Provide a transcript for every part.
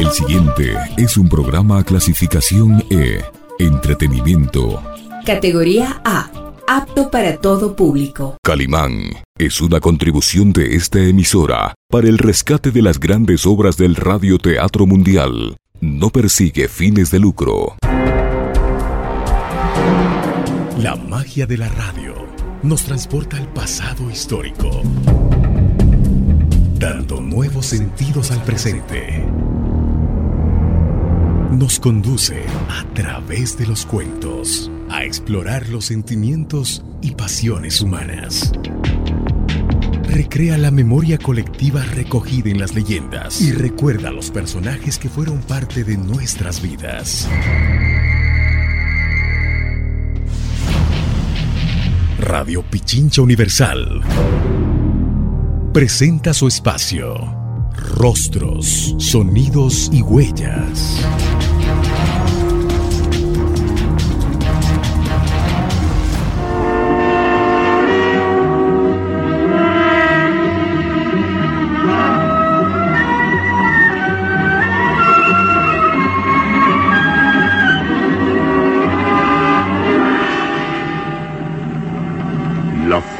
El siguiente es un programa clasificación E, entretenimiento. Categoría A, apto para todo público. Calimán es una contribución de esta emisora para el rescate de las grandes obras del radioteatro mundial. No persigue fines de lucro. La magia de la radio nos transporta al pasado histórico, dando nuevos sentidos al presente. Nos conduce a través de los cuentos a explorar los sentimientos y pasiones humanas. Recrea la memoria colectiva recogida en las leyendas y recuerda los personajes que fueron parte de nuestras vidas. Radio Pichincha Universal presenta su espacio. Rostros, sonidos y huellas.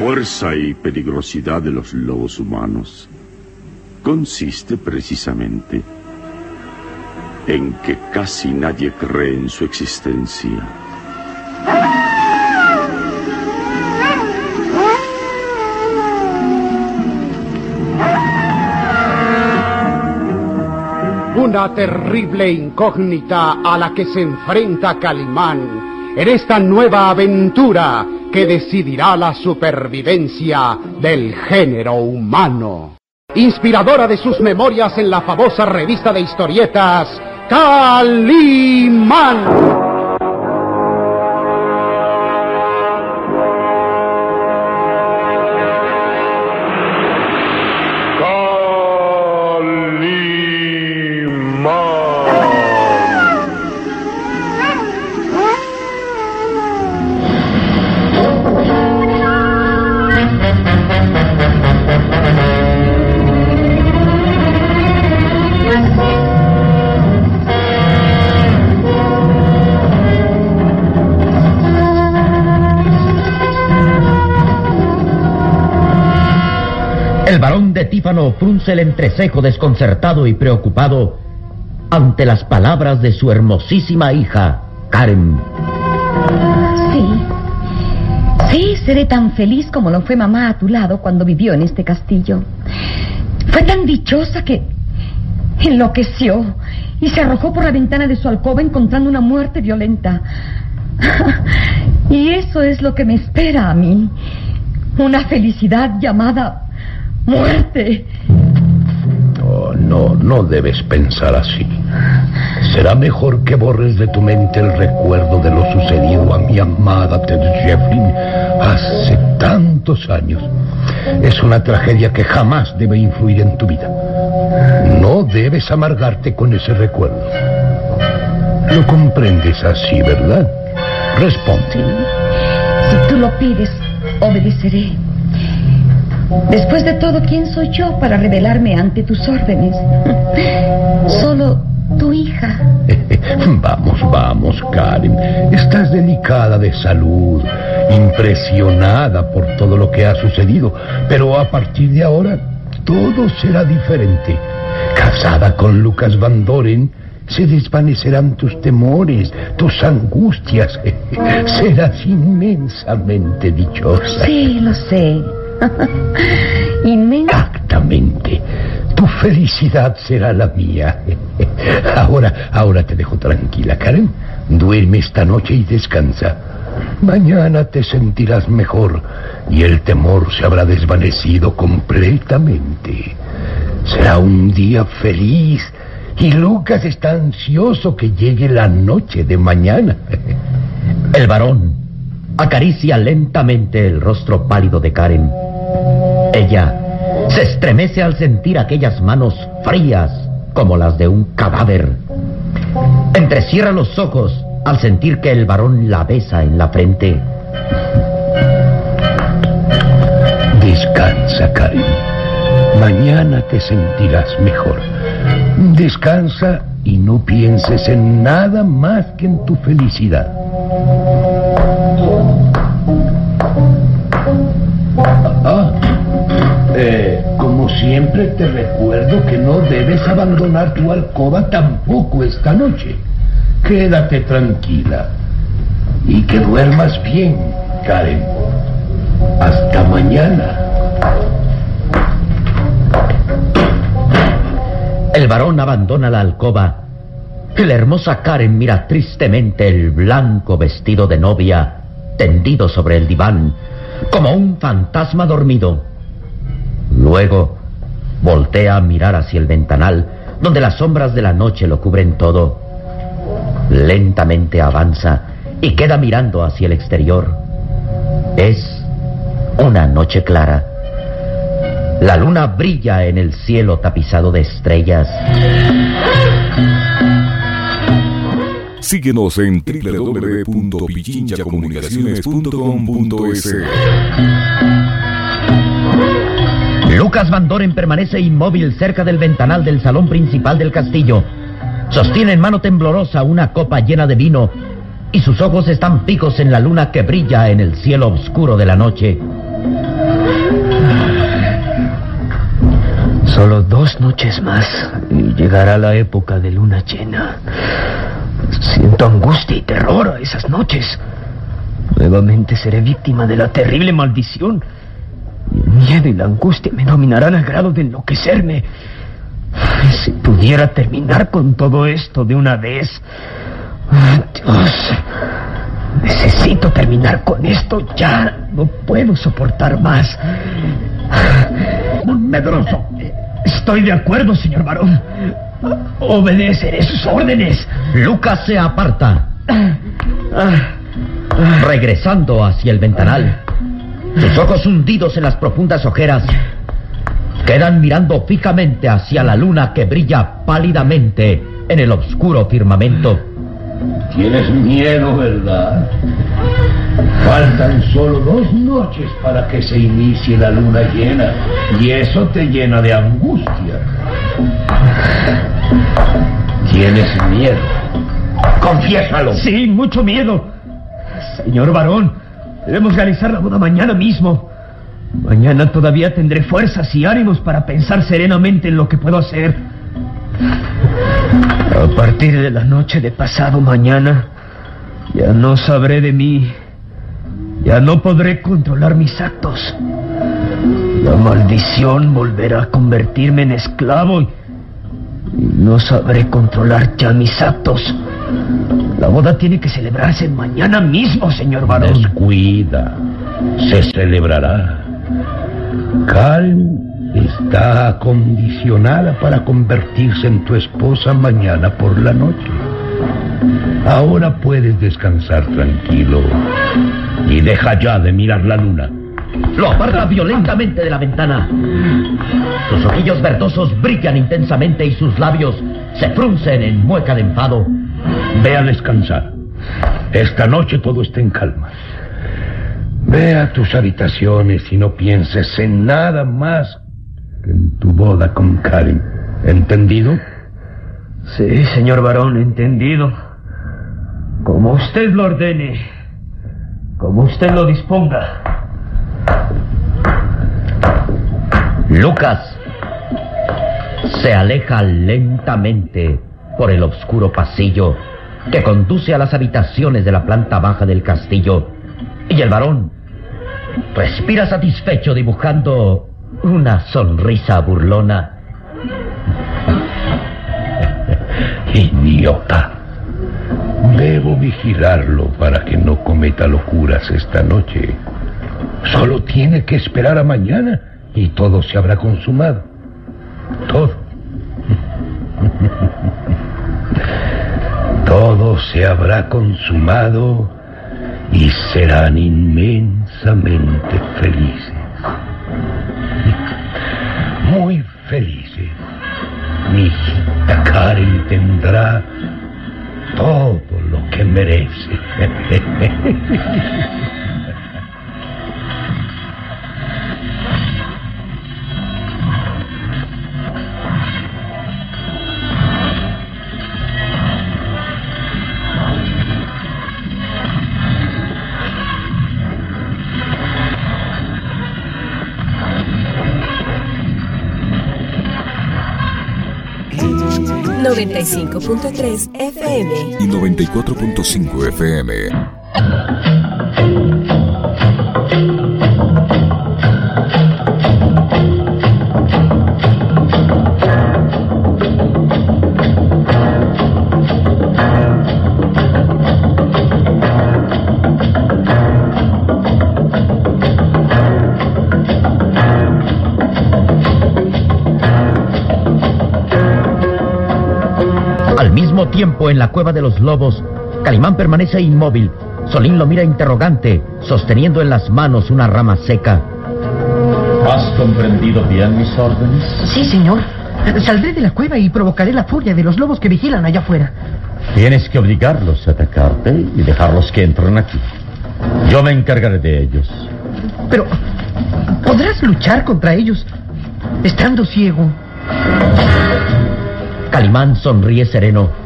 Fuerza y peligrosidad de los lobos humanos consiste precisamente en que casi nadie cree en su existencia. Una terrible incógnita a la que se enfrenta Calimán en esta nueva aventura que decidirá la supervivencia del género humano. Inspiradora de sus memorias en la famosa revista de historietas, Calimán. Varón de Tífano frunce el entrecejo desconcertado y preocupado ante las palabras de su hermosísima hija, Karen. Sí. Sí, seré tan feliz como lo fue mamá a tu lado cuando vivió en este castillo. Fue tan dichosa que enloqueció y se arrojó por la ventana de su alcoba encontrando una muerte violenta. y eso es lo que me espera a mí. Una felicidad llamada muerte. Oh, no, no debes pensar así. Será mejor que borres de tu mente el recuerdo de lo sucedido a mi amada Ted Jeffrey hace tantos años. Es una tragedia que jamás debe influir en tu vida. No debes amargarte con ese recuerdo. Lo comprendes así, ¿verdad? Responde. Si tú lo pides, obedeceré. Después de todo, ¿quién soy yo para rebelarme ante tus órdenes? Solo tu hija. Vamos, vamos, Karen. Estás delicada de salud, impresionada por todo lo que ha sucedido, pero a partir de ahora todo será diferente. Casada con Lucas Van Doren, se desvanecerán tus temores, tus angustias. Serás inmensamente dichosa. Sí, lo sé. Exactamente. Tu felicidad será la mía. Ahora, ahora te dejo tranquila, Karen. Duerme esta noche y descansa. Mañana te sentirás mejor y el temor se habrá desvanecido completamente. Será un día feliz y Lucas está ansioso que llegue la noche de mañana. El varón acaricia lentamente el rostro pálido de Karen. Ella se estremece al sentir aquellas manos frías como las de un cadáver. Entrecierra los ojos al sentir que el varón la besa en la frente. Descansa, Karen. Mañana te sentirás mejor. Descansa y no pienses en nada más que en tu felicidad. Siempre te recuerdo que no debes abandonar tu alcoba tampoco esta noche. Quédate tranquila y que duermas bien, Karen. Hasta mañana. El varón abandona la alcoba la hermosa Karen mira tristemente el blanco vestido de novia tendido sobre el diván como un fantasma dormido. Luego voltea a mirar hacia el ventanal donde las sombras de la noche lo cubren todo. Lentamente avanza y queda mirando hacia el exterior. Es una noche clara. La luna brilla en el cielo tapizado de estrellas. Síguenos en www.pichinchacomunicaciones.com.es. Lucas Van Doren permanece inmóvil cerca del ventanal del salón principal del castillo. Sostiene en mano temblorosa una copa llena de vino y sus ojos están picos en la luna que brilla en el cielo oscuro de la noche. Solo dos noches más y llegará la época de luna llena. Siento angustia y terror a esas noches. Nuevamente seré víctima de la terrible maldición. El miedo y la angustia me dominarán al grado de enloquecerme. Si pudiera terminar con todo esto de una vez. Dios. Necesito terminar con esto ya. No puedo soportar más. Medroso. Estoy de acuerdo, señor varón. Obedeceré sus órdenes. Lucas se aparta, regresando hacia el ventanal. Sus ojos hundidos en las profundas ojeras quedan mirando fijamente hacia la luna que brilla pálidamente en el oscuro firmamento. Tienes miedo, ¿verdad? Faltan solo dos noches para que se inicie la luna llena y eso te llena de angustia. Tienes miedo. Confiésalo. Sí, mucho miedo. Señor varón, debemos realizar la boda mañana mismo. Mañana todavía tendré fuerzas y ánimos para pensar serenamente en lo que puedo hacer. A partir de la noche de pasado mañana, ya no sabré de mí. Ya no podré controlar mis actos. La maldición volverá a convertirme en esclavo y, no sabré controlar ya mis actos. La boda tiene que celebrarse mañana mismo, señor varón. Descuida. Se celebrará. Karen está acondicionada para convertirse en tu esposa mañana por la noche. Ahora puedes descansar tranquilo y deja ya de mirar la luna. Lo aparta violentamente de la ventana. Sus ojillos verdosos brillan intensamente y sus labios se fruncen en mueca de enfado. Ve a descansar. Esta noche todo está en calma. Ve a tus habitaciones y no pienses en nada más que en tu boda con Karen. ¿Entendido? Sí, señor varón, entendido. Como usted lo ordene. Como usted lo disponga. Lucas se aleja lentamente por el oscuro pasillo que conduce a las habitaciones de la planta baja del castillo. Y el varón respira satisfecho dibujando una sonrisa burlona. Idiota. Debo vigilarlo para que no cometa locuras esta noche. Solo tiene que esperar a mañana y todo se habrá consumado. Todo. Se habrá consumado y serán inmensamente felices. Muy felices. Mi hijita Karen tendrá todo lo que merece. 95.3 FM y 94.5 FM. Tiempo, en la cueva de los lobos, Calimán permanece inmóvil. Solín lo mira interrogante, sosteniendo en las manos una rama seca. ¿Has comprendido bien mis órdenes? Sí, señor. Saldré de la cueva y provocaré la furia de los lobos que vigilan allá afuera. Tienes que obligarlos a atacarte y dejarlos que entren aquí. Yo me encargaré de ellos. Pero, ¿podrás luchar contra ellos estando ciego? Calimán sonríe sereno.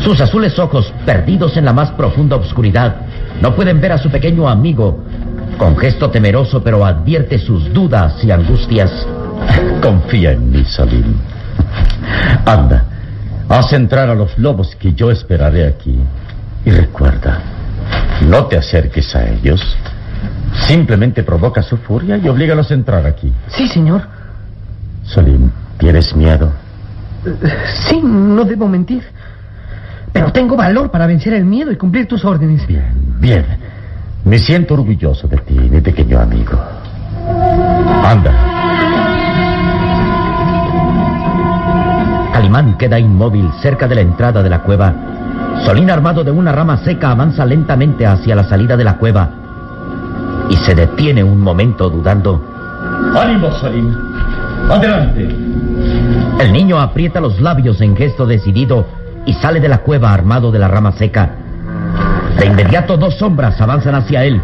Sus azules ojos, perdidos en la más profunda oscuridad, no pueden ver a su pequeño amigo. Con gesto temeroso, pero advierte sus dudas y angustias. Confía en mí, Salim. Anda, haz entrar a los lobos que yo esperaré aquí. Y recuerda, no te acerques a ellos. Simplemente provoca su furia y oblígalos a entrar aquí. Sí, señor. Salim, ¿tienes miedo? Sí, no debo mentir. Pero tengo valor para vencer el miedo y cumplir tus órdenes. Bien, bien. Me siento orgulloso de ti, mi pequeño amigo. Anda. Calimán queda inmóvil cerca de la entrada de la cueva. Solín, armado de una rama seca, avanza lentamente hacia la salida de la cueva. Y se detiene un momento dudando. ¡Ánimo, Salim! ¡Adelante! El niño aprieta los labios en gesto decidido y sale de la cueva armado de la rama seca. De inmediato dos sombras avanzan hacia él.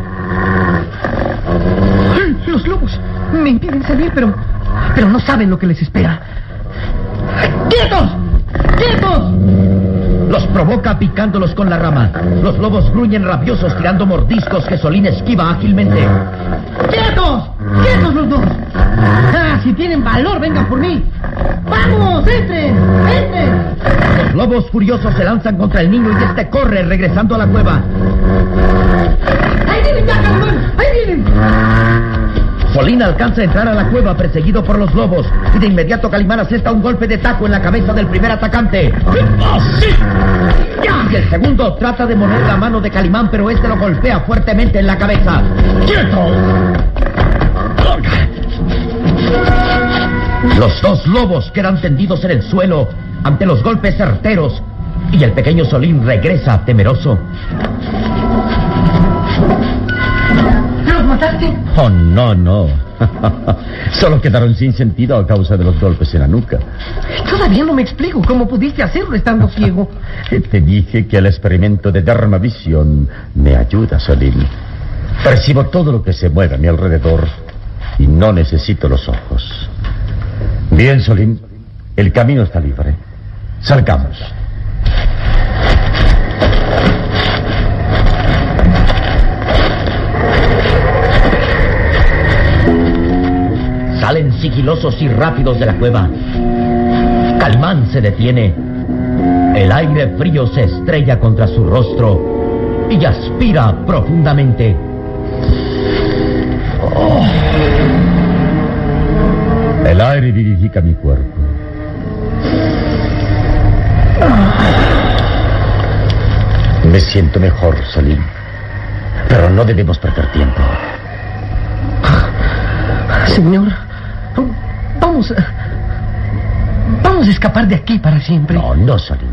Los lobos me impiden salir, pero. pero no saben lo que les espera. ¡Quietos! ¡Quietos! Los provoca picándolos con la rama. Los lobos gruñen rabiosos tirando mordiscos que Solín esquiva ágilmente. ¡Quietos! ¡Quietos los dos! ¡Ah, si tienen valor, vengan por mí! ¡Vamos! ¡Entren! ¡Entren! Los lobos furiosos se lanzan contra el niño y este corre regresando a la cueva. ¡Ahí vienen ya, Calimán! ¡Ahí vienen! Solín alcanza a entrar a la cueva perseguido por los lobos y de inmediato Calimán asesta un golpe de taco en la cabeza del primer atacante. Y el segundo trata de mover la mano de Calimán, pero este lo golpea fuertemente en la cabeza. ¡Quieto! Los dos lobos quedan tendidos en el suelo ante los golpes certeros y el pequeño Solín regresa temeroso. ¿Los mataste? Oh, no, no. Solo quedaron sin sentido a causa de los golpes en la nuca. Todavía no me explico cómo pudiste hacerlo estando ciego. Te dije que el experimento de Dharmavisión me ayuda, Salim. Percibo todo lo que se mueve a mi alrededor y no necesito los ojos. Bien, Solim, el camino está libre. Salgamos. Salen sigilosos y rápidos de la cueva. Calimán se detiene. El aire frío se estrella contra su rostro y aspira profundamente. El aire vivifica mi cuerpo. Me siento mejor, Salim. Pero no debemos perder tiempo. Señor, vamos. Vamos a escapar de aquí para siempre. No, no, Salim.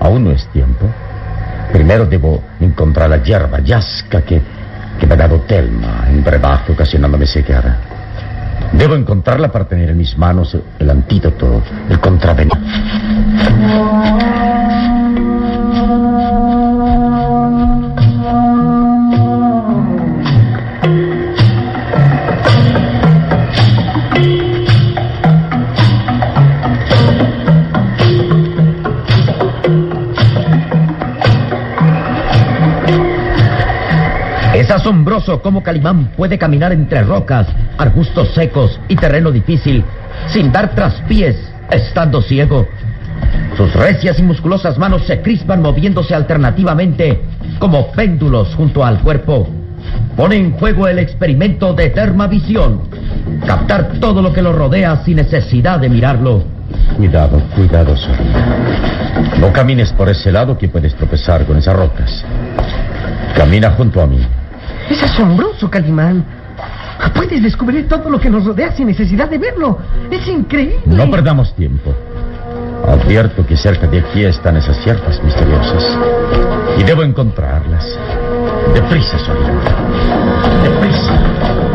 Aún no es tiempo. Primero debo encontrar la hierba yasca que, que me ha dado Telma en brebaje ocasionándome ceguera. Debo encontrarla para tener en mis manos el antídoto, el contraveneno. Asombroso cómo Calimán puede caminar entre rocas, arbustos secos y terreno difícil, sin dar traspiés, estando ciego. Sus recias y musculosas manos se crispan moviéndose alternativamente como péndulos junto al cuerpo. Pone en juego el experimento de termavisión. Captar todo lo que lo rodea sin necesidad de mirarlo. Cuidado, cuidado, Solín. No camines por ese lado que puedes tropezar con esas rocas. Camina junto a mí. Es asombroso, Calimán. Puedes descubrir todo lo que nos rodea sin necesidad de verlo. Es increíble. No perdamos tiempo. Advierto que cerca de aquí están esas siervas misteriosas. Y debo encontrarlas. Deprisa, Solín. Deprisa.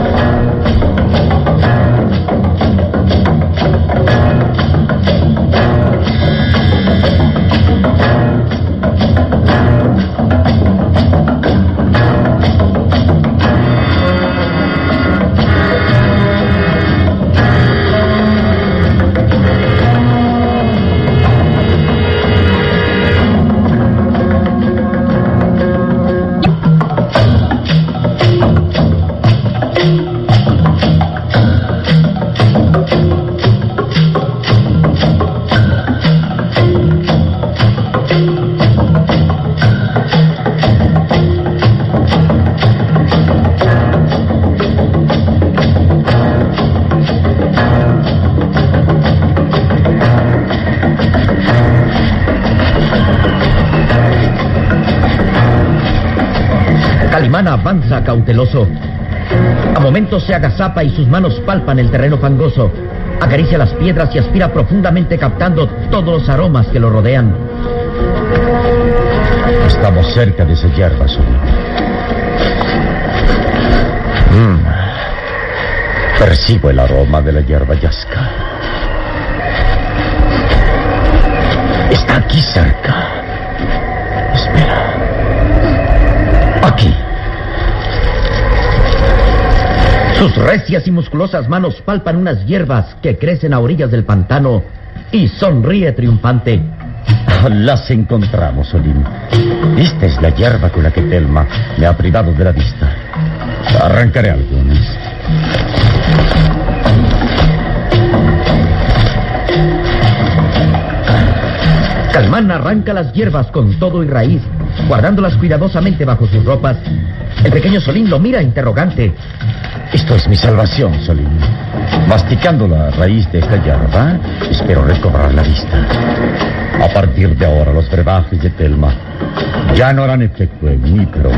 Avanza cauteloso. A momentos se agazapa y sus manos palpan el terreno fangoso. Acaricia las piedras y aspira profundamente captando todos los aromas que lo rodean. Estamos cerca de hierba, Solín. Mm. Percibo el aroma de la hierba yasca. Está aquí cerca. Espera. Aquí. Sus recias y musculosas manos palpan unas hierbas que crecen a orillas del pantano y sonríe triunfante. Las encontramos, Solín. Esta es la hierba con la que Telma me ha privado de la vista. Arrancaré algunas. Calimán arranca las hierbas con todo y raíz, guardándolas cuidadosamente bajo sus ropas. El pequeño Solín lo mira interrogante. Esto es mi salvación, Solín. Masticando la raíz de esta hierba, espero recobrar la vista. A partir de ahora, los brebajes de Telma ya no harán efecto en mí, pero.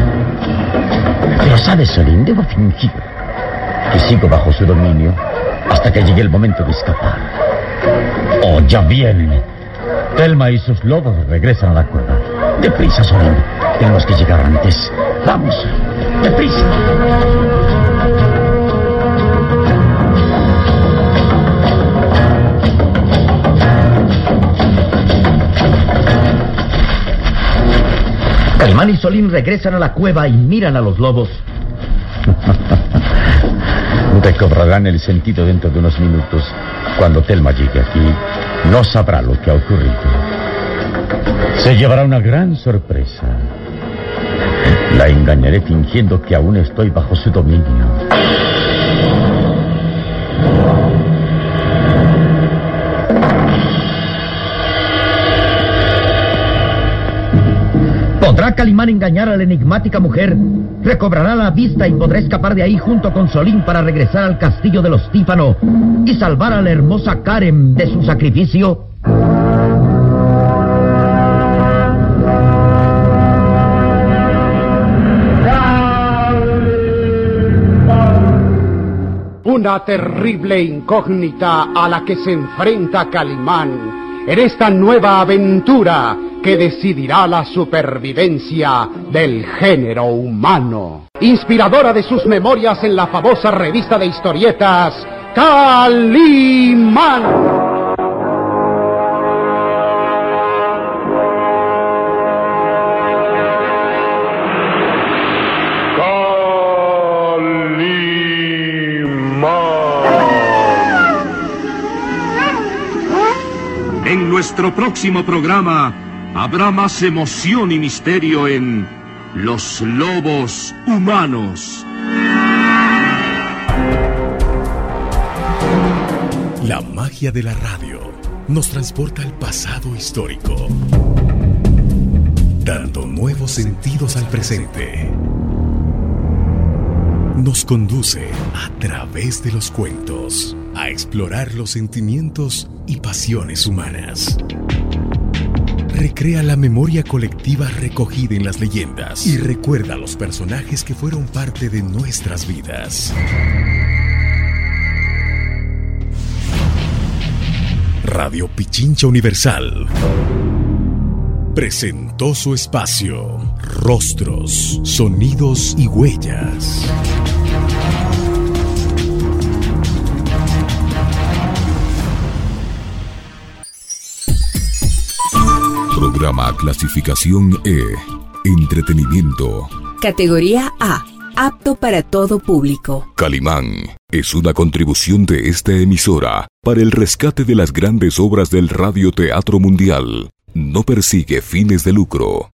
Pero sabes, Solín, debo fingir que sigo bajo su dominio hasta que llegue el momento de escapar. Oh, ya vienen. Telma y sus lobos regresan a la cueva. Deprisa, Solín. Tenemos que llegar antes. Vamos. Deprisa. Calimán y Solín regresan a la cueva y miran a los lobos. Recobrarán el sentido dentro de unos minutos. Cuando Telma llegue aquí, no sabrá lo que ha ocurrido. Se llevará una gran sorpresa. La engañaré fingiendo que aún estoy bajo su dominio. Calimán engañar a la enigmática mujer? ¿Recobrará la vista y podrá escapar de ahí junto con Solín para regresar al castillo de los Tífano y salvar a la hermosa Karen de su sacrificio? Una terrible incógnita a la que se enfrenta Calimán en esta nueva aventura que decidirá la supervivencia del género humano. Inspiradora de sus memorias en la famosa revista de historietas Calimán. En nuestro próximo programa habrá más emoción y misterio en Los Lobos Humanos. La magia de la radio. nos transporta al pasado histórico, dando nuevos sentidos al presente. Nos conduce a través de los cuentos a explorar los sentimientos y pasiones humanas. Recrea la memoria colectiva recogida en las leyendas y recuerda a los personajes que fueron parte de nuestras vidas. Radio Pichincha Universal presentó su espacio Rostros, Sonidos y Huellas. Programa clasificación E. Entretenimiento. Categoría A. Apto para todo público. Calimán es una contribución de esta emisora para el rescate de las grandes obras del radioteatro mundial. No persigue fines de lucro.